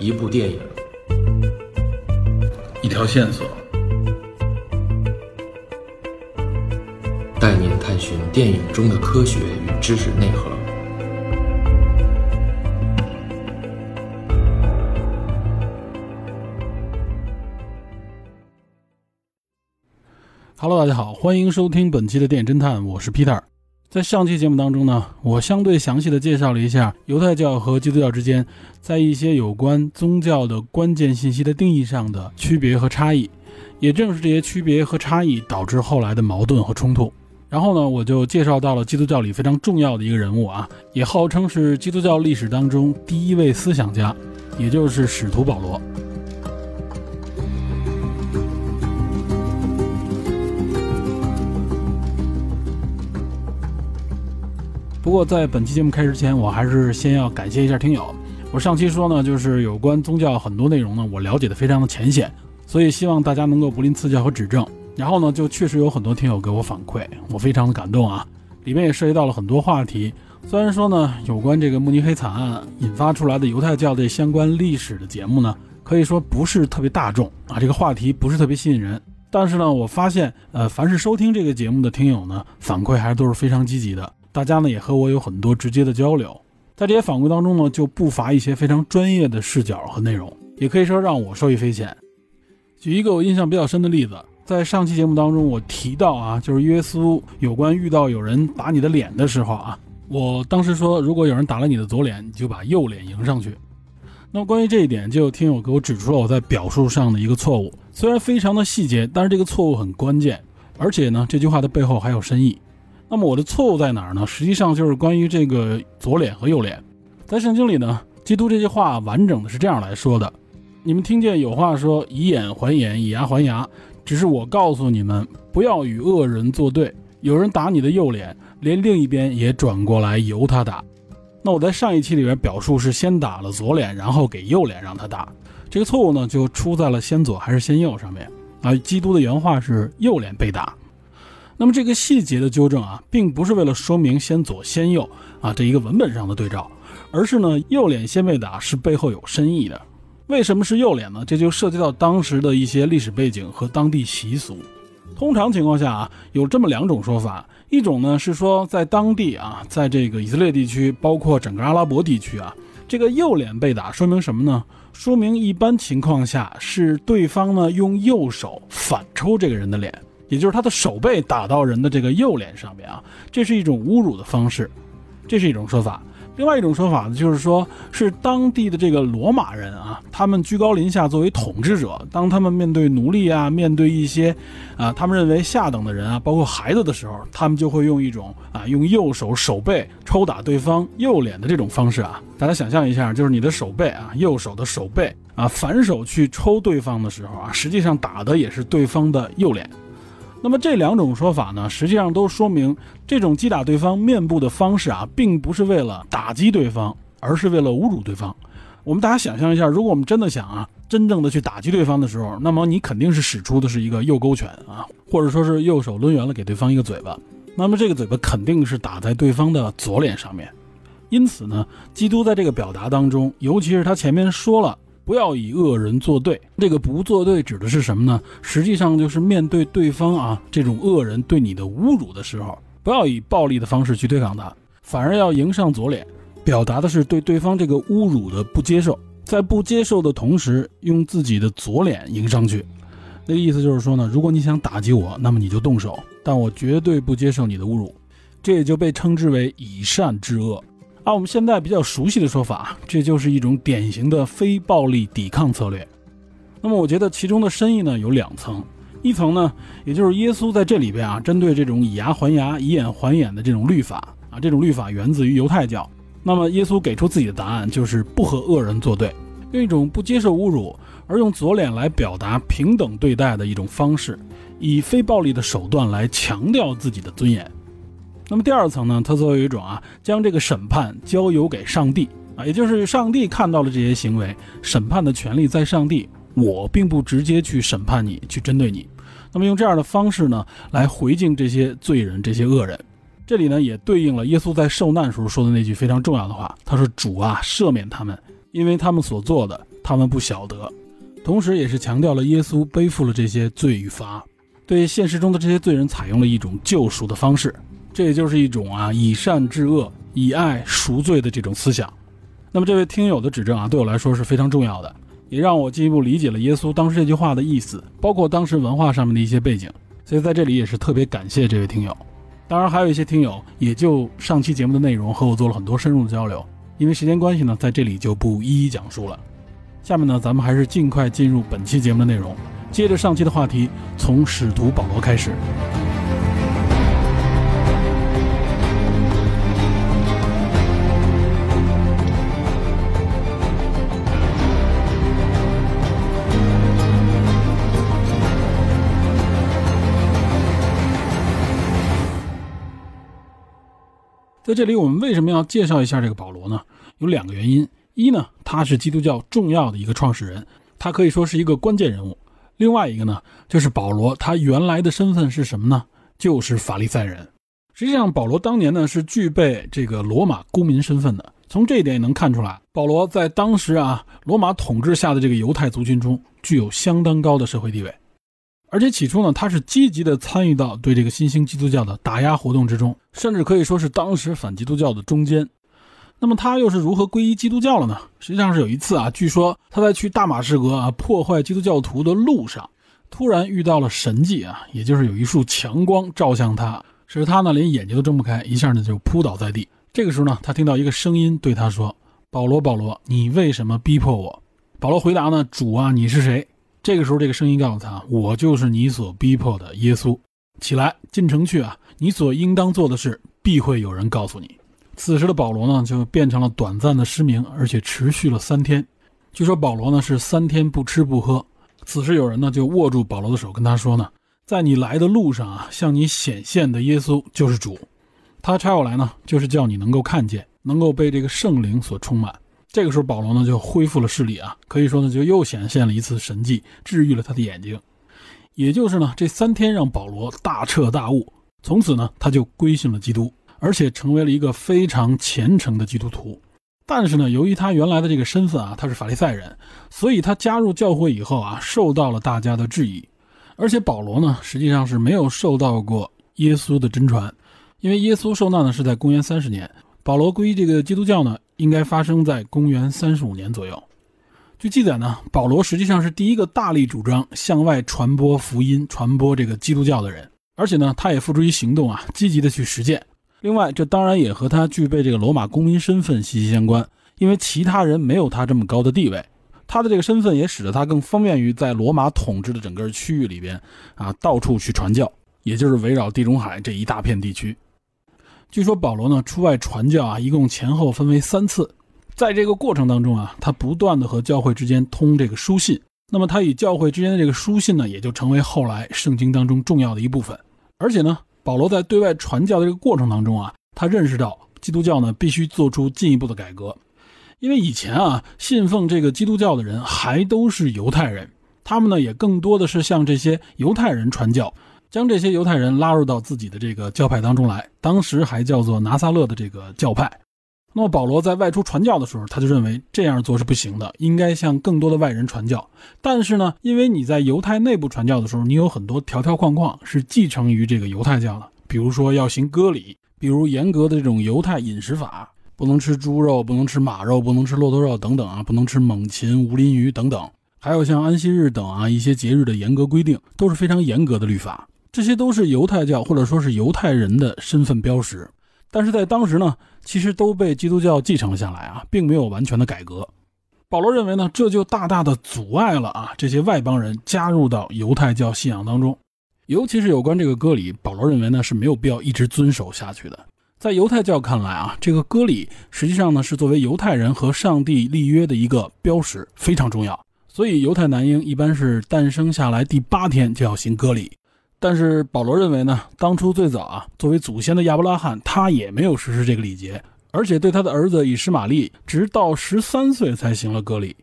一部电影，一条线索，带您探寻电影中的科学与知识内核。Hello，大家好，欢迎收听本期的电影侦探，我是 Peter。在上期节目当中呢，我相对详细的介绍了一下犹太教和基督教之间在一些有关宗教的关键信息的定义上的区别和差异，也正是这些区别和差异导致后来的矛盾和冲突。然后呢，我就介绍到了基督教里非常重要的一个人物啊，也号称是基督教历史当中第一位思想家，也就是使徒保罗。不过，在本期节目开始前，我还是先要感谢一下听友。我上期说呢，就是有关宗教很多内容呢，我了解的非常的浅显，所以希望大家能够不吝赐教和指正。然后呢，就确实有很多听友给我反馈，我非常的感动啊。里面也涉及到了很多话题。虽然说呢，有关这个慕尼黑惨案引发出来的犹太教的相关历史的节目呢，可以说不是特别大众啊，这个话题不是特别吸引人。但是呢，我发现，呃，凡是收听这个节目的听友呢，反馈还是都是非常积极的。大家呢也和我有很多直接的交流，在这些反馈当中呢，就不乏一些非常专业的视角和内容，也可以说让我受益匪浅。举一个我印象比较深的例子，在上期节目当中我提到啊，就是耶稣有关遇到有人打你的脸的时候啊，我当时说，如果有人打了你的左脸，你就把右脸迎上去。那么关于这一点，就有听友给我指出了我在表述上的一个错误，虽然非常的细节，但是这个错误很关键，而且呢，这句话的背后还有深意。那么我的错误在哪儿呢？实际上就是关于这个左脸和右脸，在圣经里呢，基督这句话完整的是这样来说的：你们听见有话说以眼还眼，以牙还牙，只是我告诉你们，不要与恶人作对。有人打你的右脸，连另一边也转过来由他打。那我在上一期里边表述是先打了左脸，然后给右脸让他打，这个错误呢就出在了先左还是先右上面啊。基督的原话是右脸被打。那么这个细节的纠正啊，并不是为了说明先左先右啊这一个文本上的对照，而是呢右脸先被打是背后有深意的。为什么是右脸呢？这就涉及到当时的一些历史背景和当地习俗。通常情况下啊，有这么两种说法：一种呢是说在当地啊，在这个以色列地区，包括整个阿拉伯地区啊，这个右脸被打说明什么呢？说明一般情况下是对方呢用右手反抽这个人的脸。也就是他的手背打到人的这个右脸上面啊，这是一种侮辱的方式，这是一种说法。另外一种说法呢，就是说是当地的这个罗马人啊，他们居高临下作为统治者，当他们面对奴隶啊，面对一些啊他们认为下等的人啊，包括孩子的时候，他们就会用一种啊用右手手背抽打对方右脸的这种方式啊。大家想象一下，就是你的手背啊，右手的手背啊，反手去抽对方的时候啊，实际上打的也是对方的右脸。那么这两种说法呢，实际上都说明这种击打对方面部的方式啊，并不是为了打击对方，而是为了侮辱对方。我们大家想象一下，如果我们真的想啊，真正的去打击对方的时候，那么你肯定是使出的是一个右勾拳啊，或者说是右手抡圆了给对方一个嘴巴。那么这个嘴巴肯定是打在对方的左脸上面。因此呢，基督在这个表达当中，尤其是他前面说了。不要以恶人作对，这个不作对指的是什么呢？实际上就是面对对方啊这种恶人对你的侮辱的时候，不要以暴力的方式去对抗他，反而要迎上左脸，表达的是对对方这个侮辱的不接受，在不接受的同时，用自己的左脸迎上去。那个意思就是说呢，如果你想打击我，那么你就动手，但我绝对不接受你的侮辱。这也就被称之为以善制恶。按我们现在比较熟悉的说法，这就是一种典型的非暴力抵抗策略。那么，我觉得其中的深意呢有两层，一层呢，也就是耶稣在这里边啊，针对这种以牙还牙、以眼还眼的这种律法啊，这种律法源自于犹太教。那么，耶稣给出自己的答案就是不和恶人作对，用一种不接受侮辱，而用左脸来表达平等对待的一种方式，以非暴力的手段来强调自己的尊严。那么第二层呢，它作为一种啊，将这个审判交由给上帝啊，也就是上帝看到了这些行为，审判的权利在上帝，我并不直接去审判你，去针对你。那么用这样的方式呢，来回敬这些罪人、这些恶人。这里呢，也对应了耶稣在受难时候说的那句非常重要的话，他说：“主啊，赦免他们，因为他们所做的，他们不晓得。同时，也是强调了耶稣背负了这些罪与罚，对现实中的这些罪人采用了一种救赎的方式。这也就是一种啊以善治恶、以爱赎罪的这种思想。那么，这位听友的指正啊，对我来说是非常重要的，也让我进一步理解了耶稣当时这句话的意思，包括当时文化上面的一些背景。所以在这里也是特别感谢这位听友。当然，还有一些听友也就上期节目的内容和我做了很多深入的交流。因为时间关系呢，在这里就不一一讲述了。下面呢，咱们还是尽快进入本期节目的内容，接着上期的话题，从使徒保罗开始。在这里，我们为什么要介绍一下这个保罗呢？有两个原因：一呢，他是基督教重要的一个创始人，他可以说是一个关键人物；另外一个呢，就是保罗他原来的身份是什么呢？就是法利赛人。实际上，保罗当年呢是具备这个罗马公民身份的。从这一点也能看出来，保罗在当时啊罗马统治下的这个犹太族群中具有相当高的社会地位。而且起初呢，他是积极的参与到对这个新兴基督教的打压活动之中，甚至可以说是当时反基督教的中间。那么他又是如何皈依基督教了呢？实际上是有一次啊，据说他在去大马士革啊破坏基督教徒的路上，突然遇到了神迹啊，也就是有一束强光照向他，使他呢连眼睛都睁不开，一下呢就扑倒在地。这个时候呢，他听到一个声音对他说：“保罗，保罗，你为什么逼迫我？”保罗回答呢：“主啊，你是谁？”这个时候，这个声音告诉他：“我就是你所逼迫的耶稣。起来，进城去啊！你所应当做的事，必会有人告诉你。”此时的保罗呢，就变成了短暂的失明，而且持续了三天。据说保罗呢是三天不吃不喝。此时有人呢就握住保罗的手，跟他说呢：“在你来的路上啊，向你显现的耶稣就是主。他差我来呢，就是叫你能够看见，能够被这个圣灵所充满。”这个时候，保罗呢就恢复了视力啊，可以说呢就又显现了一次神迹，治愈了他的眼睛。也就是呢，这三天让保罗大彻大悟，从此呢他就归信了基督，而且成为了一个非常虔诚的基督徒。但是呢，由于他原来的这个身份啊，他是法利赛人，所以他加入教会以后啊，受到了大家的质疑。而且保罗呢，实际上是没有受到过耶稣的真传，因为耶稣受难呢是在公元三十年，保罗归这个基督教呢。应该发生在公元三十五年左右。据记载呢，保罗实际上是第一个大力主张向外传播福音、传播这个基督教的人，而且呢，他也付诸于行动啊，积极的去实践。另外，这当然也和他具备这个罗马公民身份息息相关，因为其他人没有他这么高的地位，他的这个身份也使得他更方便于在罗马统治的整个区域里边啊，到处去传教，也就是围绕地中海这一大片地区。据说保罗呢出外传教啊，一共前后分为三次，在这个过程当中啊，他不断的和教会之间通这个书信。那么他与教会之间的这个书信呢，也就成为后来圣经当中重要的一部分。而且呢，保罗在对外传教的这个过程当中啊，他认识到基督教呢必须做出进一步的改革，因为以前啊信奉这个基督教的人还都是犹太人，他们呢也更多的是向这些犹太人传教。将这些犹太人拉入到自己的这个教派当中来，当时还叫做拿撒勒的这个教派。那么保罗在外出传教的时候，他就认为这样做是不行的，应该向更多的外人传教。但是呢，因为你在犹太内部传教的时候，你有很多条条框框是继承于这个犹太教的，比如说要行割礼，比如严格的这种犹太饮食法，不能吃猪肉，不能吃马肉，不能吃骆驼肉等等啊，不能吃猛禽、无鳞鱼等等，还有像安息日等啊一些节日的严格规定，都是非常严格的律法。这些都是犹太教或者说是犹太人的身份标识，但是在当时呢，其实都被基督教继承了下来啊，并没有完全的改革。保罗认为呢，这就大大的阻碍了啊这些外邦人加入到犹太教信仰当中，尤其是有关这个割礼，保罗认为呢是没有必要一直遵守下去的。在犹太教看来啊，这个割礼实际上呢是作为犹太人和上帝立约的一个标识，非常重要。所以犹太男婴一般是诞生下来第八天就要行割礼。但是保罗认为呢，当初最早啊，作为祖先的亚伯拉罕，他也没有实施这个礼节，而且对他的儿子以实玛利，直到十三岁才行了割礼。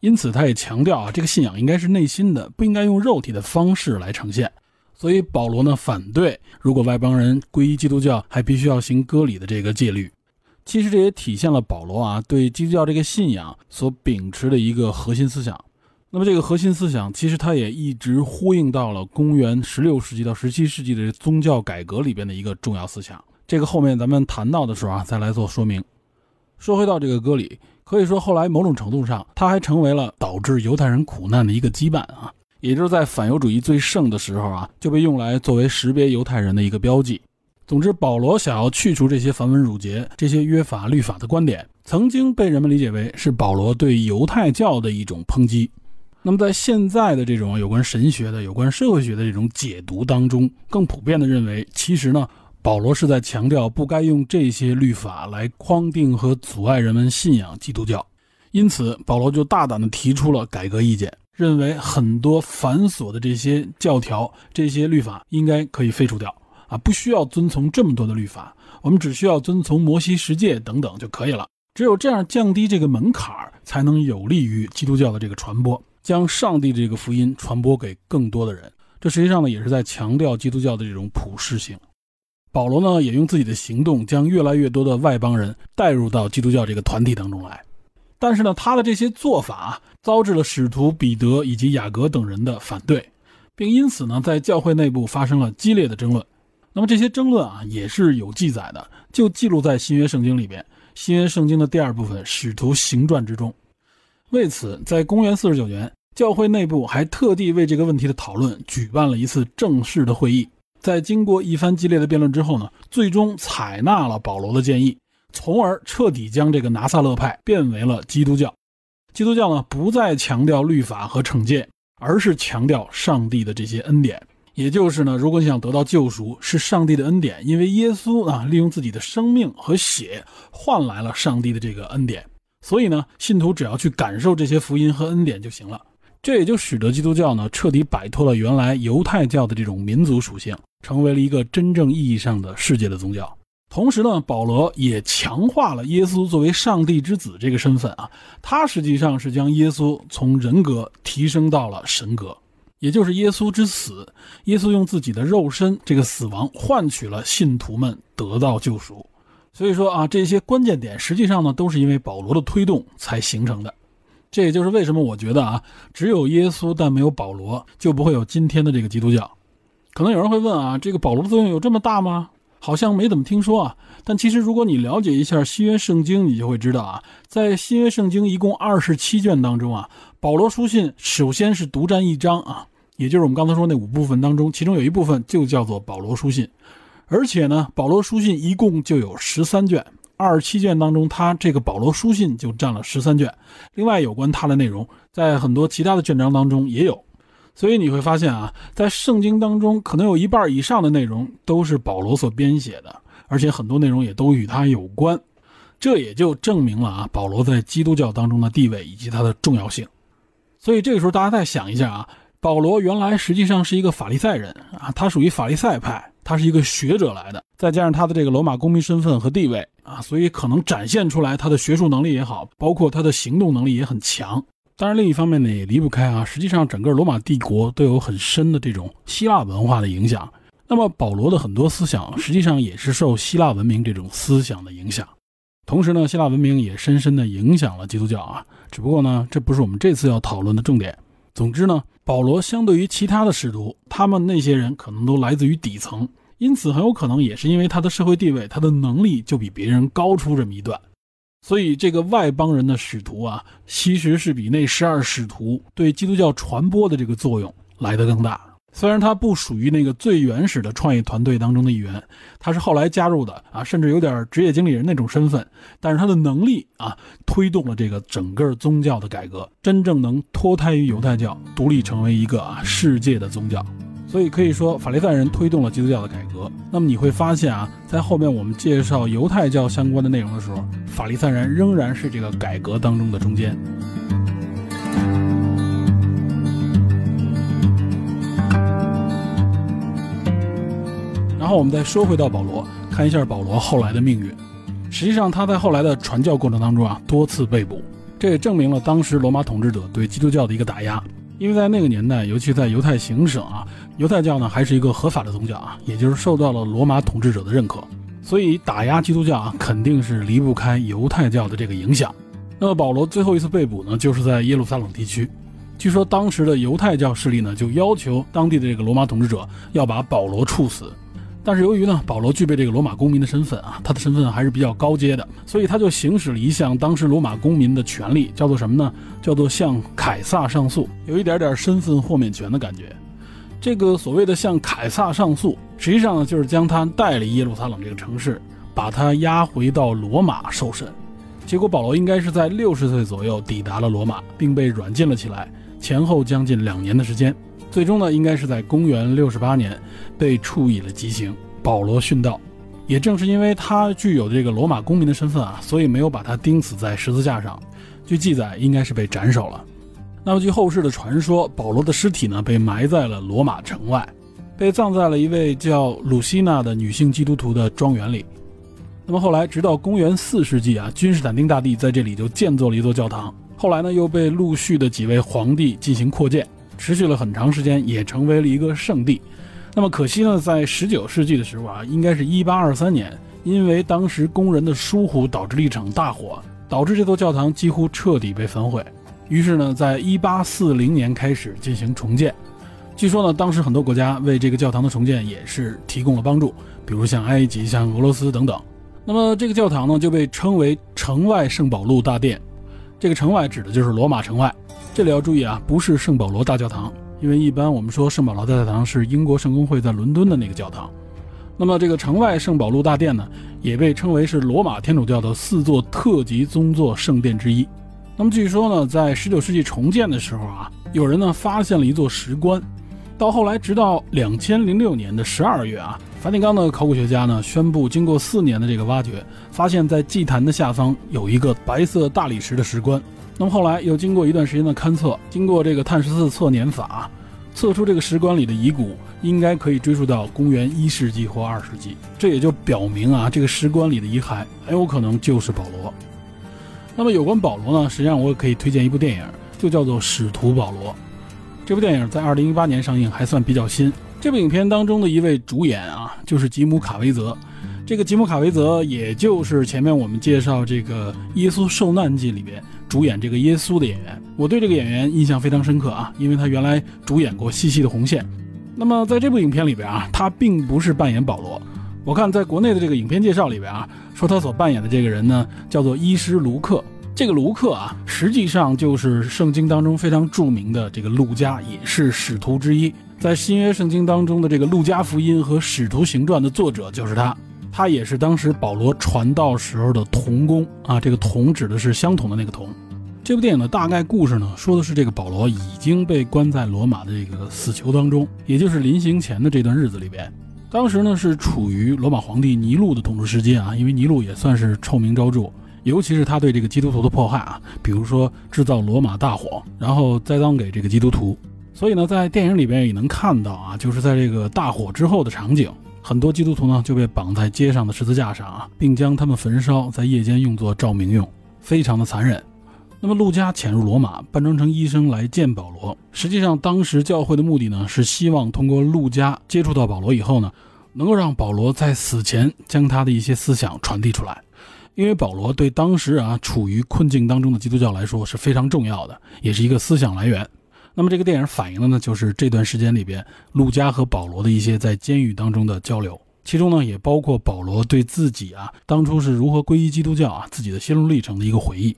因此，他也强调啊，这个信仰应该是内心的，不应该用肉体的方式来呈现。所以保罗呢，反对如果外邦人皈依基督教，还必须要行割礼的这个戒律。其实这也体现了保罗啊对基督教这个信仰所秉持的一个核心思想。那么这个核心思想，其实它也一直呼应到了公元十六世纪到十七世纪的宗教改革里边的一个重要思想。这个后面咱们谈到的时候啊，再来做说明。说回到这个歌里，可以说后来某种程度上，它还成为了导致犹太人苦难的一个羁绊啊，也就是在反犹主义最盛的时候啊，就被用来作为识别犹太人的一个标记。总之，保罗想要去除这些繁文缛节、这些约法律法的观点，曾经被人们理解为是保罗对犹太教的一种抨击。那么，在现在的这种有关神学的、有关社会学的这种解读当中，更普遍的认为，其实呢，保罗是在强调不该用这些律法来框定和阻碍人们信仰基督教。因此，保罗就大胆地提出了改革意见，认为很多繁琐的这些教条、这些律法应该可以废除掉。啊，不需要遵从这么多的律法，我们只需要遵从摩西十诫等等就可以了。只有这样降低这个门槛，才能有利于基督教的这个传播，将上帝这个福音传播给更多的人。这实际上呢，也是在强调基督教的这种普世性。保罗呢，也用自己的行动，将越来越多的外邦人带入到基督教这个团体当中来。但是呢，他的这些做法遭致了使徒彼得以及雅各等人的反对，并因此呢，在教会内部发生了激烈的争论。那么这些争论啊，也是有记载的，就记录在新约圣经里边，新约圣经的第二部分《使徒行传》之中。为此，在公元四十九年，教会内部还特地为这个问题的讨论举办了一次正式的会议。在经过一番激烈的辩论之后呢，最终采纳了保罗的建议，从而彻底将这个拿撒勒派变为了基督教。基督教呢，不再强调律法和惩戒，而是强调上帝的这些恩典。也就是呢，如果你想得到救赎，是上帝的恩典，因为耶稣啊，利用自己的生命和血换来了上帝的这个恩典，所以呢，信徒只要去感受这些福音和恩典就行了。这也就使得基督教呢，彻底摆脱了原来犹太教的这种民族属性，成为了一个真正意义上的世界的宗教。同时呢，保罗也强化了耶稣作为上帝之子这个身份啊，他实际上是将耶稣从人格提升到了神格。也就是耶稣之死，耶稣用自己的肉身这个死亡换取了信徒们得到救赎。所以说啊，这些关键点实际上呢都是因为保罗的推动才形成的。这也就是为什么我觉得啊，只有耶稣但没有保罗，就不会有今天的这个基督教。可能有人会问啊，这个保罗的作用有这么大吗？好像没怎么听说啊。但其实如果你了解一下新约圣经，你就会知道啊，在新约圣经一共二十七卷当中啊，保罗书信首先是独占一章啊。也就是我们刚才说那五部分当中，其中有一部分就叫做保罗书信，而且呢，保罗书信一共就有十三卷，二十七卷当中，他这个保罗书信就占了十三卷。另外，有关他的内容，在很多其他的卷章当中也有。所以你会发现啊，在圣经当中，可能有一半以上的内容都是保罗所编写的，而且很多内容也都与他有关。这也就证明了啊，保罗在基督教当中的地位以及他的重要性。所以这个时候，大家再想一下啊。保罗原来实际上是一个法利赛人啊，他属于法利赛派，他是一个学者来的，再加上他的这个罗马公民身份和地位啊，所以可能展现出来他的学术能力也好，包括他的行动能力也很强。当然，另一方面呢，也离不开啊，实际上整个罗马帝国都有很深的这种希腊文化的影响。那么保罗的很多思想实际上也是受希腊文明这种思想的影响，同时呢，希腊文明也深深的影响了基督教啊。只不过呢，这不是我们这次要讨论的重点。总之呢，保罗相对于其他的使徒，他们那些人可能都来自于底层，因此很有可能也是因为他的社会地位，他的能力就比别人高出这么一段，所以这个外邦人的使徒啊，其实是比那十二使徒对基督教传播的这个作用来得更大。虽然他不属于那个最原始的创业团队当中的一员，他是后来加入的啊，甚至有点职业经理人那种身份，但是他的能力啊，推动了这个整个宗教的改革，真正能脱胎于犹太教，独立成为一个啊世界的宗教。所以可以说，法利赛人推动了基督教的改革。那么你会发现啊，在后面我们介绍犹太教相关的内容的时候，法利赛人仍然是这个改革当中的中间。然后我们再说回到保罗，看一下保罗后来的命运。实际上他在后来的传教过程当中啊，多次被捕，这也证明了当时罗马统治者对基督教的一个打压。因为在那个年代，尤其在犹太行省啊，犹太教呢还是一个合法的宗教啊，也就是受到了罗马统治者的认可。所以打压基督教啊，肯定是离不开犹太教的这个影响。那么保罗最后一次被捕呢，就是在耶路撒冷地区。据说当时的犹太教势力呢，就要求当地的这个罗马统治者要把保罗处死。但是由于呢，保罗具备这个罗马公民的身份啊，他的身份还是比较高阶的，所以他就行使了一项当时罗马公民的权利，叫做什么呢？叫做向凯撒上诉，有一点点身份豁免权的感觉。这个所谓的向凯撒上诉，实际上呢，就是将他带离耶路撒冷这个城市，把他押回到罗马受审。结果保罗应该是在六十岁左右抵达了罗马，并被软禁了起来，前后将近两年的时间。最终呢，应该是在公元六十八年被处以了极刑。保罗殉道，也正是因为他具有这个罗马公民的身份啊，所以没有把他钉死在十字架上。据记载，应该是被斩首了。那么据后世的传说，保罗的尸体呢被埋在了罗马城外，被葬在了一位叫鲁西娜的女性基督徒的庄园里。那么后来，直到公元四世纪啊，君士坦丁大帝在这里就建造了一座教堂。后来呢，又被陆续的几位皇帝进行扩建。持续了很长时间，也成为了一个圣地。那么可惜呢，在十九世纪的时候啊，应该是一八二三年，因为当时工人的疏忽导致了一场大火，导致这座教堂几乎彻底被焚毁。于是呢，在一八四零年开始进行重建。据说呢，当时很多国家为这个教堂的重建也是提供了帮助，比如像埃及、像俄罗斯等等。那么这个教堂呢，就被称为城外圣保禄大殿。这个城外指的就是罗马城外。这里要注意啊，不是圣保罗大教堂，因为一般我们说圣保罗大教堂是英国圣公会在伦敦的那个教堂。那么这个城外圣保禄大殿呢，也被称为是罗马天主教的四座特级宗座圣殿之一。那么据说呢，在19世纪重建的时候啊，有人呢发现了一座石棺。到后来，直到2006年的12月啊，梵蒂冈的考古学家呢宣布，经过四年的这个挖掘，发现在祭坛的下方有一个白色大理石的石棺。那么后来又经过一段时间的勘测，经过这个碳十四测年法，测出这个石棺里的遗骨应该可以追溯到公元一世纪或二世纪，这也就表明啊，这个石棺里的遗骸很有可能就是保罗。那么有关保罗呢，实际上我也可以推荐一部电影，就叫做《使徒保罗》。这部电影在二零一八年上映，还算比较新。这部影片当中的一位主演啊，就是吉姆卡维泽。这个吉姆卡维泽，也就是前面我们介绍这个《耶稣受难记》里边主演这个耶稣的演员，我对这个演员印象非常深刻啊，因为他原来主演过《细细的红线》。那么在这部影片里边啊，他并不是扮演保罗。我看在国内的这个影片介绍里边啊，说他所扮演的这个人呢，叫做医师卢克。这个卢克啊，实际上就是圣经当中非常著名的这个路加，也是使徒之一。在新约圣经当中的这个《路加福音》和《使徒行传》的作者就是他。他也是当时保罗传道时候的同工啊，这个同指的是相同的那个同。这部电影的大概故事呢，说的是这个保罗已经被关在罗马的这个死囚当中，也就是临行前的这段日子里边。当时呢是处于罗马皇帝尼禄的统治时期啊，因为尼禄也算是臭名昭著，尤其是他对这个基督徒的迫害啊，比如说制造罗马大火，然后栽赃给这个基督徒。所以呢，在电影里边也能看到啊，就是在这个大火之后的场景。很多基督徒呢就被绑在街上的十字架上啊，并将他们焚烧，在夜间用作照明用，非常的残忍。那么，路加潜入罗马，扮装成医生来见保罗。实际上，当时教会的目的呢，是希望通过路加接触到保罗以后呢，能够让保罗在死前将他的一些思想传递出来。因为保罗对当时啊处于困境当中的基督教来说是非常重要的，也是一个思想来源。那么这个电影反映的呢，就是这段时间里边，陆家和保罗的一些在监狱当中的交流，其中呢也包括保罗对自己啊当初是如何皈依基督教啊自己的心路历程的一个回忆。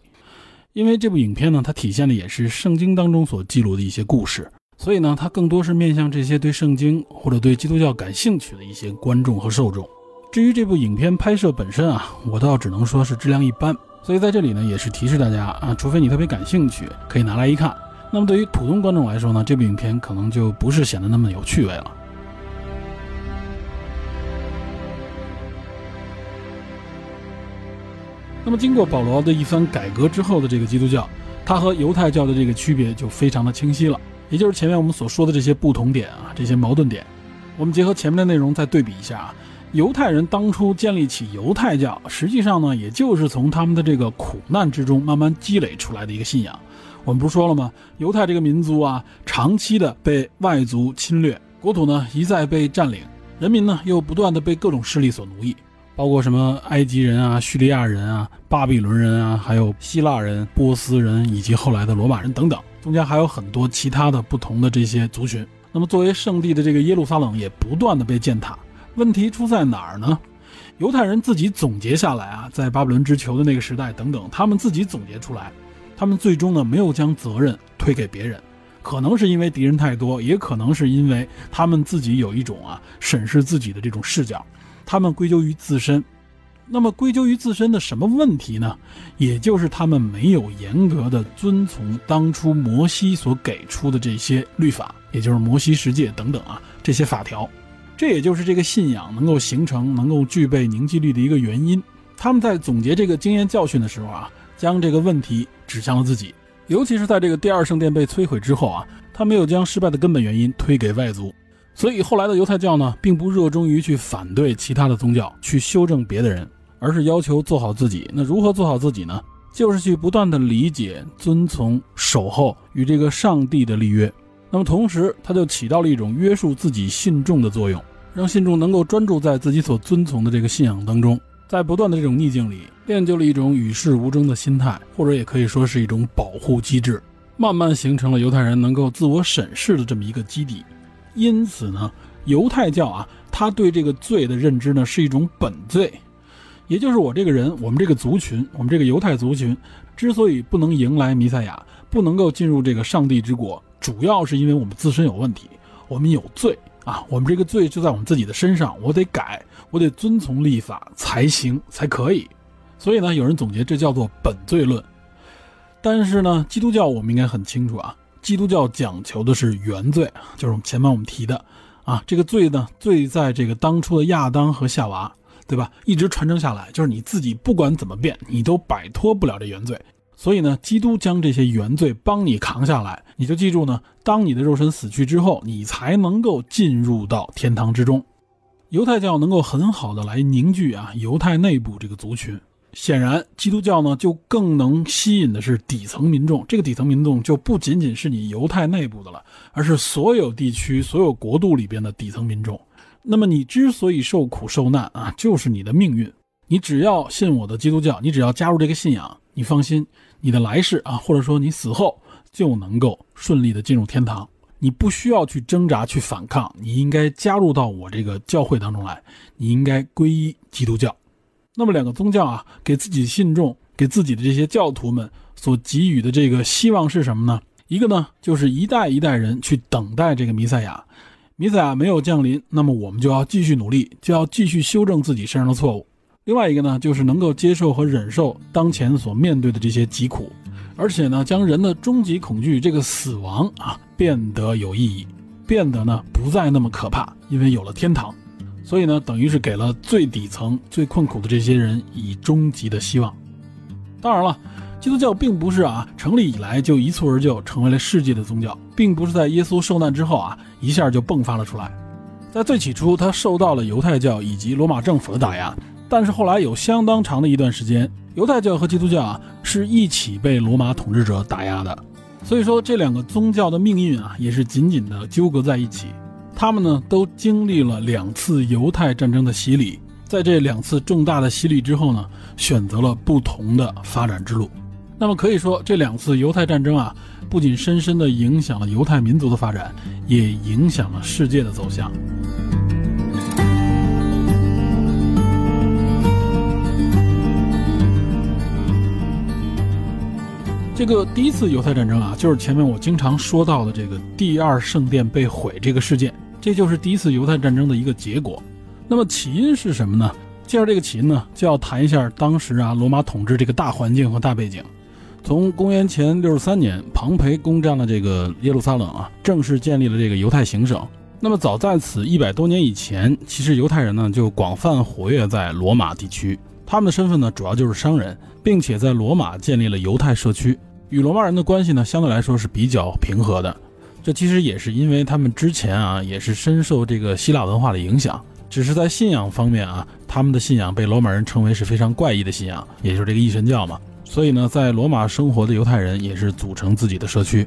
因为这部影片呢，它体现的也是圣经当中所记录的一些故事，所以呢，它更多是面向这些对圣经或者对基督教感兴趣的一些观众和受众。至于这部影片拍摄本身啊，我倒只能说是质量一般。所以在这里呢，也是提示大家啊，除非你特别感兴趣，可以拿来一看。那么对于普通观众来说呢，这部影片可能就不是显得那么有趣味了。那么经过保罗的一番改革之后的这个基督教，它和犹太教的这个区别就非常的清晰了。也就是前面我们所说的这些不同点啊，这些矛盾点，我们结合前面的内容再对比一下啊。犹太人当初建立起犹太教，实际上呢，也就是从他们的这个苦难之中慢慢积累出来的一个信仰。我们不是说了吗？犹太这个民族啊，长期的被外族侵略，国土呢一再被占领，人民呢又不断的被各种势力所奴役。包括什么埃及人啊、叙利亚人啊、巴比伦人啊，还有希腊人、波斯人以及后来的罗马人等等，中间还有很多其他的不同的这些族群。那么作为圣地的这个耶路撒冷也不断的被践踏。问题出在哪儿呢？犹太人自己总结下来啊，在巴比伦之囚的那个时代等等，他们自己总结出来，他们最终呢没有将责任推给别人。可能是因为敌人太多，也可能是因为他们自己有一种啊审视自己的这种视角，他们归咎于自身。那么归咎于自身的什么问题呢？也就是他们没有严格的遵从当初摩西所给出的这些律法，也就是摩西十诫等等啊这些法条。这也就是这个信仰能够形成、能够具备凝聚力的一个原因。他们在总结这个经验教训的时候啊，将这个问题指向了自己。尤其是在这个第二圣殿被摧毁之后啊，他没有将失败的根本原因推给外族，所以后来的犹太教呢，并不热衷于去反对其他的宗教，去修正别的人，而是要求做好自己。那如何做好自己呢？就是去不断的理解、遵从、守候与这个上帝的立约。那么同时，它就起到了一种约束自己信众的作用，让信众能够专注在自己所遵从的这个信仰当中。在不断的这种逆境里，练就了一种与世无争的心态，或者也可以说是一种保护机制，慢慢形成了犹太人能够自我审视的这么一个基底。因此呢，犹太教啊，他对这个罪的认知呢，是一种本罪，也就是我这个人，我们这个族群，我们这个犹太族群，之所以不能迎来弥赛亚，不能够进入这个上帝之国，主要是因为我们自身有问题，我们有罪。啊，我们这个罪就在我们自己的身上，我得改，我得遵从立法才行才可以。所以呢，有人总结这叫做本罪论。但是呢，基督教我们应该很清楚啊，基督教讲求的是原罪，就是我们前面我们提的啊，这个罪呢，罪在这个当初的亚当和夏娃，对吧？一直传承下来，就是你自己不管怎么变，你都摆脱不了这原罪。所以呢，基督将这些原罪帮你扛下来，你就记住呢，当你的肉身死去之后，你才能够进入到天堂之中。犹太教能够很好的来凝聚啊犹太内部这个族群，显然基督教呢就更能吸引的是底层民众。这个底层民众就不仅仅是你犹太内部的了，而是所有地区、所有国度里边的底层民众。那么你之所以受苦受难啊，就是你的命运。你只要信我的基督教，你只要加入这个信仰，你放心。你的来世啊，或者说你死后就能够顺利的进入天堂，你不需要去挣扎去反抗，你应该加入到我这个教会当中来，你应该皈依基督教。那么两个宗教啊，给自己信众、给自己的这些教徒们所给予的这个希望是什么呢？一个呢，就是一代一代人去等待这个弥赛亚，弥赛亚没有降临，那么我们就要继续努力，就要继续修正自己身上的错误。另外一个呢，就是能够接受和忍受当前所面对的这些疾苦，而且呢，将人的终极恐惧这个死亡啊变得有意义，变得呢不再那么可怕，因为有了天堂，所以呢，等于是给了最底层、最困苦的这些人以终极的希望。当然了，基督教并不是啊成立以来就一蹴而就成为了世界的宗教，并不是在耶稣受难之后啊一下就迸发了出来，在最起初，他受到了犹太教以及罗马政府的打压。但是后来有相当长的一段时间，犹太教和基督教啊是一起被罗马统治者打压的，所以说这两个宗教的命运啊也是紧紧的纠葛在一起。他们呢都经历了两次犹太战争的洗礼，在这两次重大的洗礼之后呢，选择了不同的发展之路。那么可以说，这两次犹太战争啊，不仅深深的影响了犹太民族的发展，也影响了世界的走向。这个第一次犹太战争啊，就是前面我经常说到的这个第二圣殿被毁这个事件，这就是第一次犹太战争的一个结果。那么起因是什么呢？介绍这个起因呢，就要谈一下当时啊罗马统治这个大环境和大背景。从公元前六十三年，庞培攻占了这个耶路撒冷啊，正式建立了这个犹太行省。那么早在此一百多年以前，其实犹太人呢就广泛活跃在罗马地区，他们的身份呢主要就是商人，并且在罗马建立了犹太社区。与罗马人的关系呢，相对来说是比较平和的。这其实也是因为他们之前啊，也是深受这个希腊文化的影响。只是在信仰方面啊，他们的信仰被罗马人称为是非常怪异的信仰，也就是这个异神教嘛。所以呢，在罗马生活的犹太人也是组成自己的社区。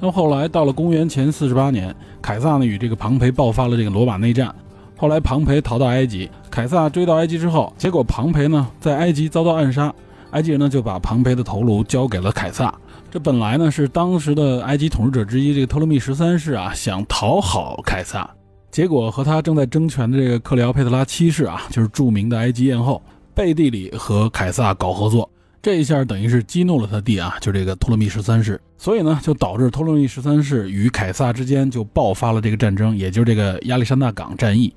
那么后来到了公元前四十八年，凯撒呢与这个庞培爆发了这个罗马内战。后来庞培逃到埃及，凯撒追到埃及之后，结果庞培呢在埃及遭到暗杀，埃及人呢就把庞培的头颅交给了凯撒。这本来呢是当时的埃及统治者之一这个托勒密十三世啊想讨好凯撒，结果和他正在争权的这个克里奥佩特拉七世啊，就是著名的埃及艳后，背地里和凯撒搞合作。这一下等于是激怒了他弟啊，就这个托勒密十三世，所以呢，就导致托勒密十三世与凯撒之间就爆发了这个战争，也就是这个亚历山大港战役。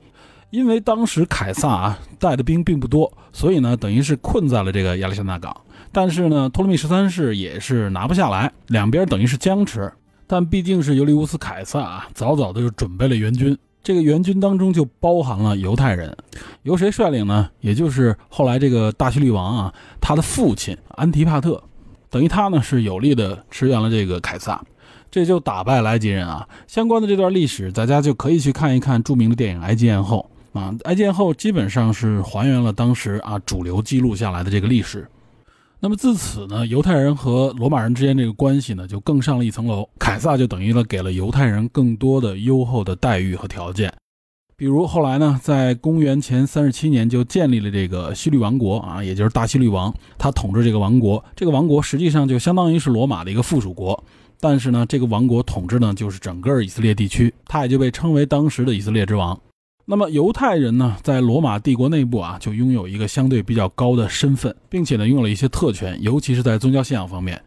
因为当时凯撒啊带的兵并不多，所以呢，等于是困在了这个亚历山大港。但是呢，托勒密十三世也是拿不下来，两边等于是僵持。但毕竟是尤利乌斯凯撒啊，早早的就准备了援军。这个援军当中就包含了犹太人，由谁率领呢？也就是后来这个大希律王啊，他的父亲安提帕特，等于他呢是有力的驰援了这个凯撒，这就打败了埃及人啊。相关的这段历史，大家就可以去看一看著名的电影《埃及艳后》啊，《埃及艳后》基本上是还原了当时啊主流记录下来的这个历史。那么自此呢，犹太人和罗马人之间这个关系呢，就更上了一层楼。凯撒就等于了给了犹太人更多的优厚的待遇和条件，比如后来呢，在公元前三十七年就建立了这个西律王国啊，也就是大西律王，他统治这个王国。这个王国实际上就相当于是罗马的一个附属国，但是呢，这个王国统治呢就是整个以色列地区，他也就被称为当时的以色列之王。那么犹太人呢，在罗马帝国内部啊，就拥有一个相对比较高的身份，并且呢，拥有了一些特权，尤其是在宗教信仰方面，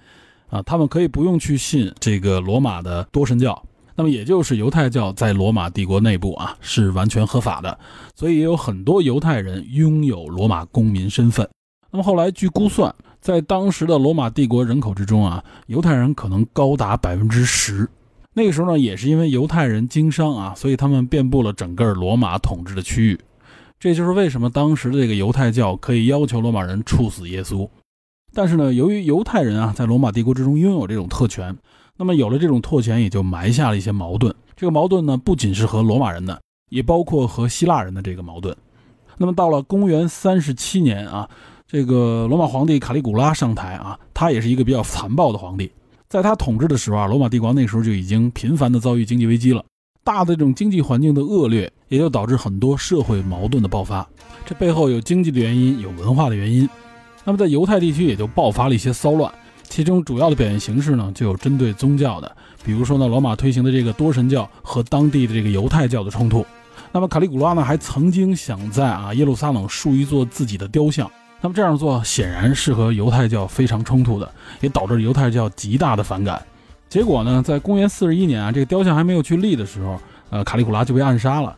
啊，他们可以不用去信这个罗马的多神教，那么也就是犹太教在罗马帝国内部啊是完全合法的，所以也有很多犹太人拥有罗马公民身份。那么后来据估算，在当时的罗马帝国人口之中啊，犹太人可能高达百分之十。那个时候呢，也是因为犹太人经商啊，所以他们遍布了整个罗马统治的区域。这就是为什么当时的这个犹太教可以要求罗马人处死耶稣。但是呢，由于犹太人啊在罗马帝国之中拥有这种特权，那么有了这种特权，也就埋下了一些矛盾。这个矛盾呢，不仅是和罗马人的，也包括和希腊人的这个矛盾。那么到了公元三十七年啊，这个罗马皇帝卡利古拉上台啊，他也是一个比较残暴的皇帝。在他统治的时候啊，罗马帝国那时候就已经频繁的遭遇经济危机了，大的这种经济环境的恶劣，也就导致很多社会矛盾的爆发。这背后有经济的原因，有文化的原因。那么在犹太地区也就爆发了一些骚乱，其中主要的表现形式呢，就有针对宗教的，比如说呢，罗马推行的这个多神教和当地的这个犹太教的冲突。那么卡利古拉呢，还曾经想在啊耶路撒冷竖一座自己的雕像。那么这样做显然是和犹太教非常冲突的，也导致犹太教极大的反感。结果呢，在公元四十一年啊，这个雕像还没有去立的时候，呃，卡利古拉就被暗杀了。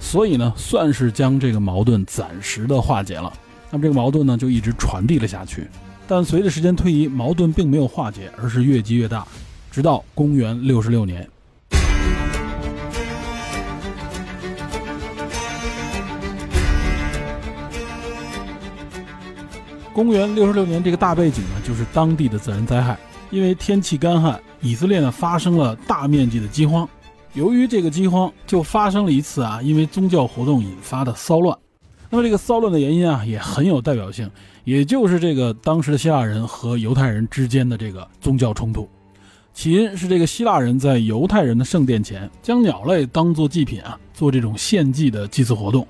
所以呢，算是将这个矛盾暂时的化解了。那么这个矛盾呢，就一直传递了下去。但随着时间推移，矛盾并没有化解，而是越积越大，直到公元六十六年。公元六十六年，这个大背景呢，就是当地的自然灾害。因为天气干旱，以色列呢发生了大面积的饥荒。由于这个饥荒，就发生了一次啊，因为宗教活动引发的骚乱。那么这个骚乱的原因啊，也很有代表性，也就是这个当时的希腊人和犹太人之间的这个宗教冲突。起因是这个希腊人在犹太人的圣殿前将鸟类当做祭品啊，做这种献祭的祭祀活动。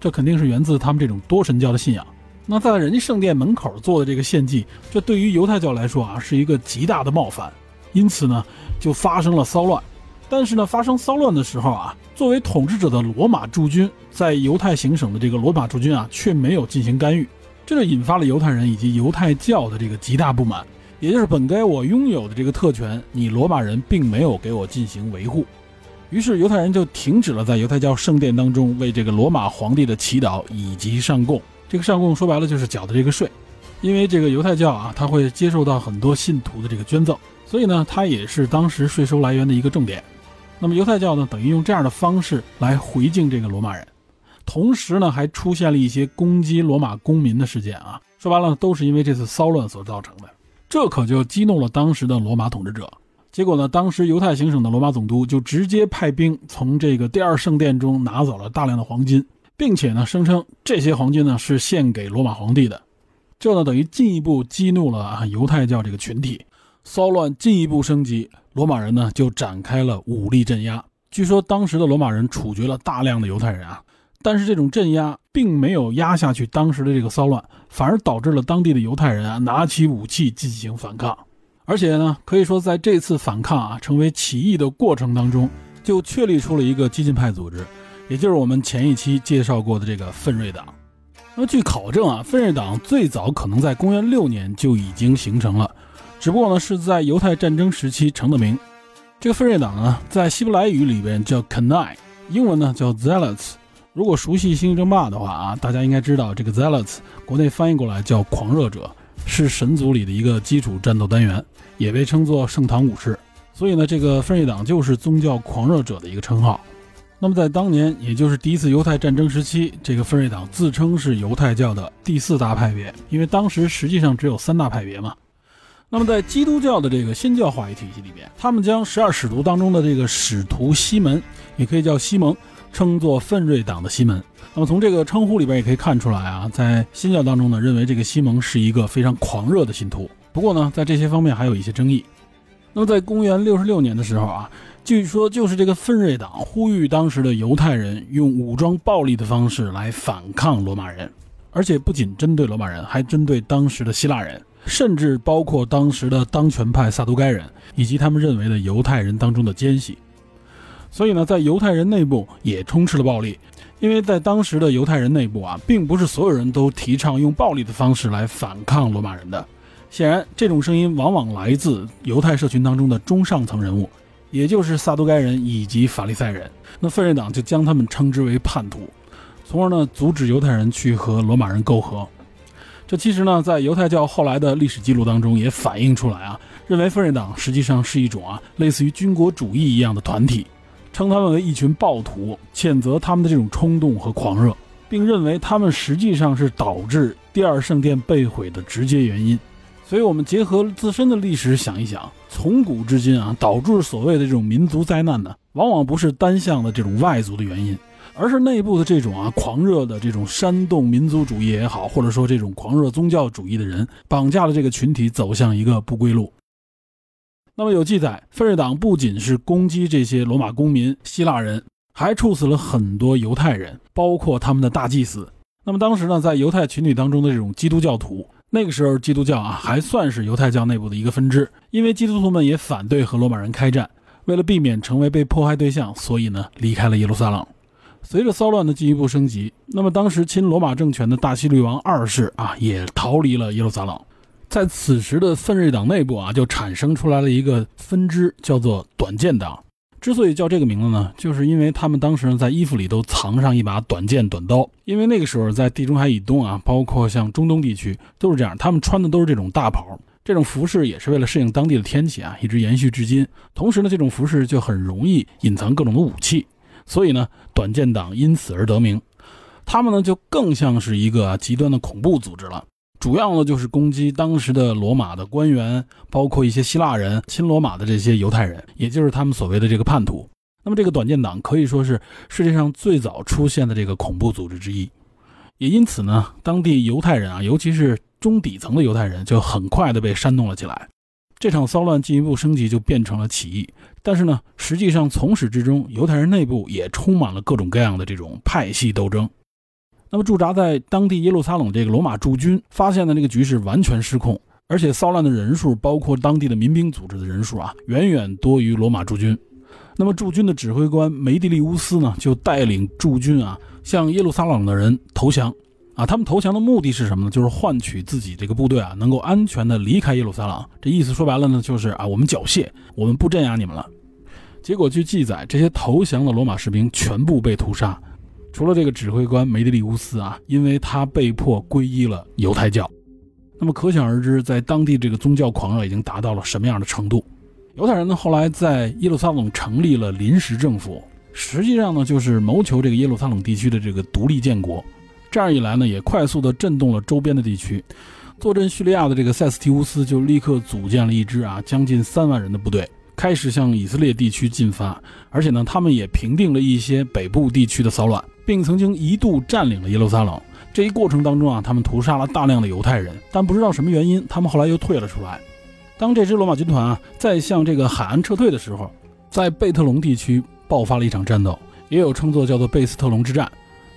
这肯定是源自他们这种多神教的信仰。那在人家圣殿门口做的这个献祭，这对于犹太教来说啊，是一个极大的冒犯，因此呢，就发生了骚乱。但是呢，发生骚乱的时候啊，作为统治者的罗马驻军在犹太行省的这个罗马驻军啊，却没有进行干预，这就引发了犹太人以及犹太教的这个极大不满。也就是本该我拥有的这个特权，你罗马人并没有给我进行维护，于是犹太人就停止了在犹太教圣殿当中为这个罗马皇帝的祈祷以及上供。这个上供说白了就是缴的这个税，因为这个犹太教啊，他会接受到很多信徒的这个捐赠，所以呢，它也是当时税收来源的一个重点。那么犹太教呢，等于用这样的方式来回敬这个罗马人，同时呢，还出现了一些攻击罗马公民的事件啊。说白了，都是因为这次骚乱所造成的。这可就激怒了当时的罗马统治者。结果呢，当时犹太行省的罗马总督就直接派兵从这个第二圣殿中拿走了大量的黄金。并且呢，声称这些黄金呢是献给罗马皇帝的，这呢等于进一步激怒了啊犹太教这个群体，骚乱进一步升级，罗马人呢就展开了武力镇压。据说当时的罗马人处决了大量的犹太人啊，但是这种镇压并没有压下去当时的这个骚乱，反而导致了当地的犹太人啊拿起武器进行反抗。而且呢，可以说在这次反抗啊成为起义的过程当中，就确立出了一个激进派组织，也就是我们前一期介绍过的这个奋锐党。那么据考证啊，奋锐党最早可能在公元六年就已经形成了，只不过呢是在犹太战争时期成的名。这个奋锐党呢，在希伯来语里边叫 Kanai，英文呢叫 Zealots。如果熟悉《星际争霸》的话啊，大家应该知道这个 Zealots，国内翻译过来叫狂热者，是神族里的一个基础战斗单元，也被称作圣堂武士。所以呢，这个奋锐党就是宗教狂热者的一个称号。那么在当年，也就是第一次犹太战争时期，这个奋锐党自称是犹太教的第四大派别，因为当时实际上只有三大派别嘛。那么在基督教的这个新教话语体系里边，他们将十二使徒当中的这个使徒西门，也可以叫西蒙。称作奋锐党的西门，那么从这个称呼里边也可以看出来啊，在新教当中呢，认为这个西蒙是一个非常狂热的信徒。不过呢，在这些方面还有一些争议。那么在公元六十六年的时候啊，据说就是这个奋锐党呼吁当时的犹太人用武装暴力的方式来反抗罗马人，而且不仅针对罗马人，还针对当时的希腊人，甚至包括当时的当权派撒都该人以及他们认为的犹太人当中的奸细。所以呢，在犹太人内部也充斥了暴力，因为在当时的犹太人内部啊，并不是所有人都提倡用暴力的方式来反抗罗马人的。显然，这种声音往往来自犹太社群当中的中上层人物，也就是撒都该人以及法利赛人。那奋锐党就将他们称之为叛徒，从而呢阻止犹太人去和罗马人媾和。这其实呢，在犹太教后来的历史记录当中也反映出来啊，认为奋锐党实际上是一种啊类似于军国主义一样的团体。称他们为一群暴徒，谴责他们的这种冲动和狂热，并认为他们实际上是导致第二圣殿被毁的直接原因。所以，我们结合自身的历史想一想，从古至今啊，导致所谓的这种民族灾难呢，往往不是单向的这种外族的原因，而是内部的这种啊狂热的这种煽动民族主义也好，或者说这种狂热宗教主义的人，绑架了这个群体走向一个不归路。那么有记载，奋锐党不仅是攻击这些罗马公民、希腊人，还处死了很多犹太人，包括他们的大祭司。那么当时呢，在犹太群体当中的这种基督教徒，那个时候基督教啊还算是犹太教内部的一个分支，因为基督徒们也反对和罗马人开战，为了避免成为被迫害对象，所以呢离开了耶路撒冷。随着骚乱的进一步升级，那么当时亲罗马政权的大希律王二世啊也逃离了耶路撒冷。在此时的奋锐党内部啊，就产生出来了一个分支，叫做短剑党。之所以叫这个名字呢，就是因为他们当时呢在衣服里都藏上一把短剑、短刀。因为那个时候在地中海以东啊，包括像中东地区都是这样，他们穿的都是这种大袍。这种服饰也是为了适应当地的天气啊，一直延续至今。同时呢，这种服饰就很容易隐藏各种的武器，所以呢，短剑党因此而得名。他们呢就更像是一个极端的恐怖组织了。主要呢就是攻击当时的罗马的官员，包括一些希腊人、亲罗马的这些犹太人，也就是他们所谓的这个叛徒。那么这个短剑党可以说是世界上最早出现的这个恐怖组织之一，也因此呢，当地犹太人啊，尤其是中底层的犹太人，就很快的被煽动了起来。这场骚乱进一步升级，就变成了起义。但是呢，实际上从始至终，犹太人内部也充满了各种各样的这种派系斗争。那么驻扎在当地耶路撒冷这个罗马驻军发现的那个局势完全失控，而且骚乱的人数，包括当地的民兵组织的人数啊，远远多于罗马驻军。那么驻军的指挥官梅蒂利乌斯呢，就带领驻军啊，向耶路撒冷的人投降。啊，他们投降的目的是什么呢？就是换取自己这个部队啊，能够安全的离开耶路撒冷。这意思说白了呢，就是啊，我们缴械，我们不镇压你们了。结果据记载，这些投降的罗马士兵全部被屠杀。除了这个指挥官梅德利乌斯啊，因为他被迫皈依了犹太教，那么可想而知，在当地这个宗教狂热已经达到了什么样的程度。犹太人呢，后来在耶路撒冷成立了临时政府，实际上呢，就是谋求这个耶路撒冷地区的这个独立建国。这样一来呢，也快速的震动了周边的地区。坐镇叙利亚的这个塞斯提乌斯就立刻组建了一支啊，将近三万人的部队。开始向以色列地区进发，而且呢，他们也平定了一些北部地区的骚乱，并曾经一度占领了耶路撒冷。这一过程当中啊，他们屠杀了大量的犹太人，但不知道什么原因，他们后来又退了出来。当这支罗马军团啊在向这个海岸撤退的时候，在贝特隆地区爆发了一场战斗，也有称作叫做贝斯特隆之战。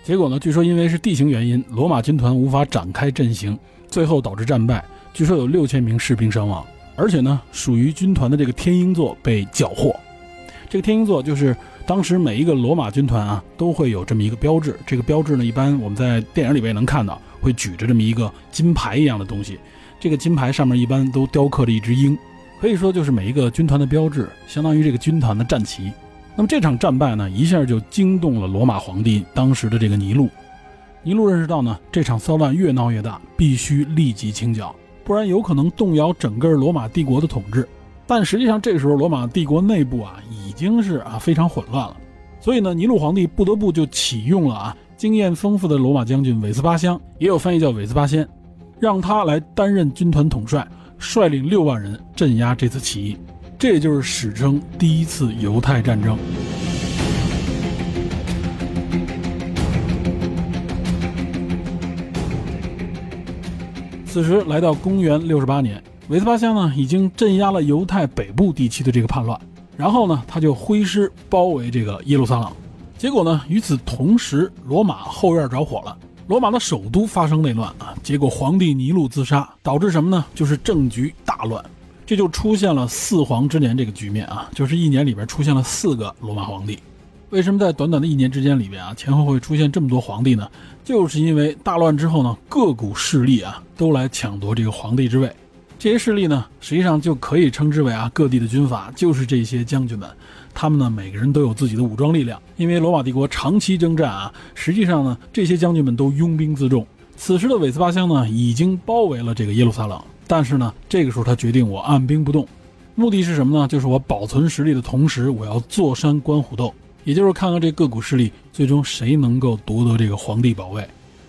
结果呢，据说因为是地形原因，罗马军团无法展开阵型，最后导致战败。据说有六千名士兵伤亡，而且呢，属于军团的这个天鹰座被缴获。这个天鹰座就是当时每一个罗马军团啊都会有这么一个标志，这个标志呢，一般我们在电影里边能看到，会举着这么一个金牌一样的东西。这个金牌上面一般都雕刻着一只鹰，可以说就是每一个军团的标志，相当于这个军团的战旗。那么这场战败呢，一下就惊动了罗马皇帝当时的这个尼禄。尼禄认识到呢，这场骚乱越闹越大，必须立即清剿，不然有可能动摇整个罗马帝国的统治。但实际上，这个时候罗马帝国内部啊，已经是啊非常混乱了。所以呢，尼禄皇帝不得不就启用了啊经验丰富的罗马将军韦斯巴乡，也有翻译叫韦斯巴先，让他来担任军团统帅，率领六万人镇压这次起义。这就是史称第一次犹太战争。此时来到公元六十八年，韦斯巴乡呢已经镇压了犹太北部地区的这个叛乱，然后呢他就挥师包围这个耶路撒冷。结果呢与此同时，罗马后院着火了，罗马的首都发生内乱啊！结果皇帝尼禄自杀，导致什么呢？就是政局大乱。这就出现了四皇之年这个局面啊，就是一年里边出现了四个罗马皇帝。为什么在短短的一年之间里边啊，前后会出现这么多皇帝呢？就是因为大乱之后呢，各股势力啊都来抢夺这个皇帝之位。这些势力呢，实际上就可以称之为啊各地的军阀，就是这些将军们。他们呢，每个人都有自己的武装力量。因为罗马帝国长期征战啊，实际上呢，这些将军们都拥兵自重。此时的韦斯巴乡呢，已经包围了这个耶路撒冷。但是呢，这个时候他决定我按兵不动，目的是什么呢？就是我保存实力的同时，我要坐山观虎斗，也就是看看这各股势力最终谁能够夺得这个皇帝宝位。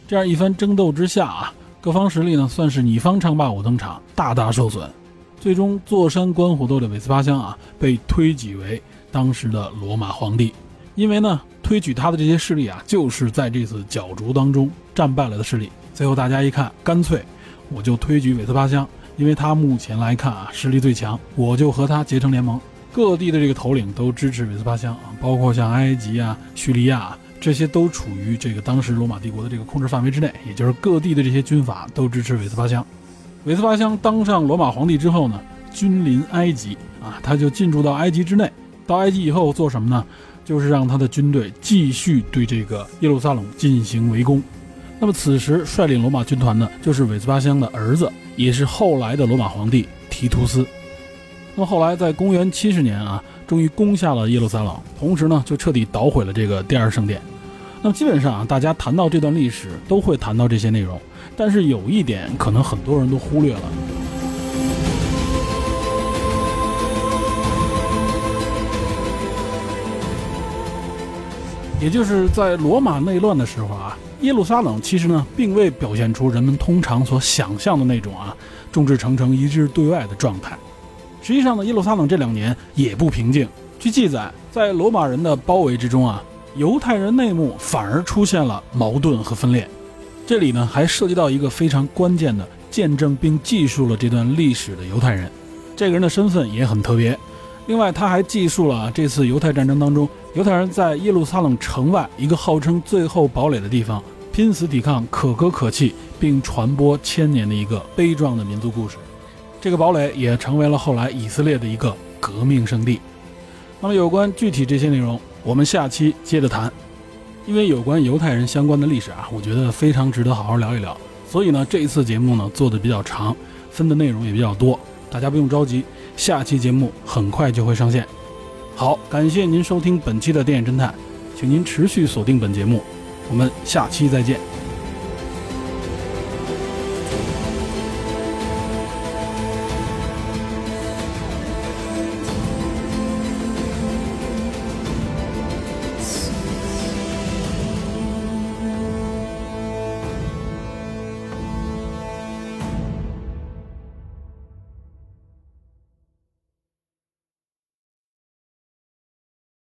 这样一番争斗之下啊，各方实力呢算是你方唱罢我登场，大大受损。最终坐山观虎斗的韦斯巴乡啊，被推举为当时的罗马皇帝。因为呢，推举他的这些势力啊，就是在这次角逐当中战败了的势力。最后大家一看，干脆。我就推举韦斯巴乡，因为他目前来看啊实力最强，我就和他结成联盟。各地的这个头领都支持韦斯巴乡，包括像埃及啊、叙利亚这些都处于这个当时罗马帝国的这个控制范围之内，也就是各地的这些军阀都支持韦斯巴乡。韦斯巴乡当上罗马皇帝之后呢，君临埃及啊，他就进驻到埃及之内。到埃及以后做什么呢？就是让他的军队继续对这个耶路撒冷进行围攻。那么此时率领罗马军团的，就是韦斯巴乡的儿子，也是后来的罗马皇帝提图斯。那么后来在公元七十年啊，终于攻下了耶路撒冷，同时呢，就彻底捣毁了这个第二圣殿。那么基本上啊，大家谈到这段历史，都会谈到这些内容。但是有一点，可能很多人都忽略了，也就是在罗马内乱的时候啊。耶路撒冷其实呢，并未表现出人们通常所想象的那种啊众志成城、一致对外的状态。实际上呢，耶路撒冷这两年也不平静。据记载，在罗马人的包围之中啊，犹太人内部反而出现了矛盾和分裂。这里呢，还涉及到一个非常关键的见证并记述了这段历史的犹太人。这个人的身份也很特别。另外，他还记述了这次犹太战争当中。犹太人在耶路撒冷城外一个号称最后堡垒的地方拼死抵抗，可歌可泣，并传播千年的一个悲壮的民族故事。这个堡垒也成为了后来以色列的一个革命圣地。那么，有关具体这些内容，我们下期接着谈。因为有关犹太人相关的历史啊，我觉得非常值得好好聊一聊。所以呢，这一次节目呢做的比较长，分的内容也比较多，大家不用着急，下期节目很快就会上线。好，感谢您收听本期的电影侦探，请您持续锁定本节目，我们下期再见。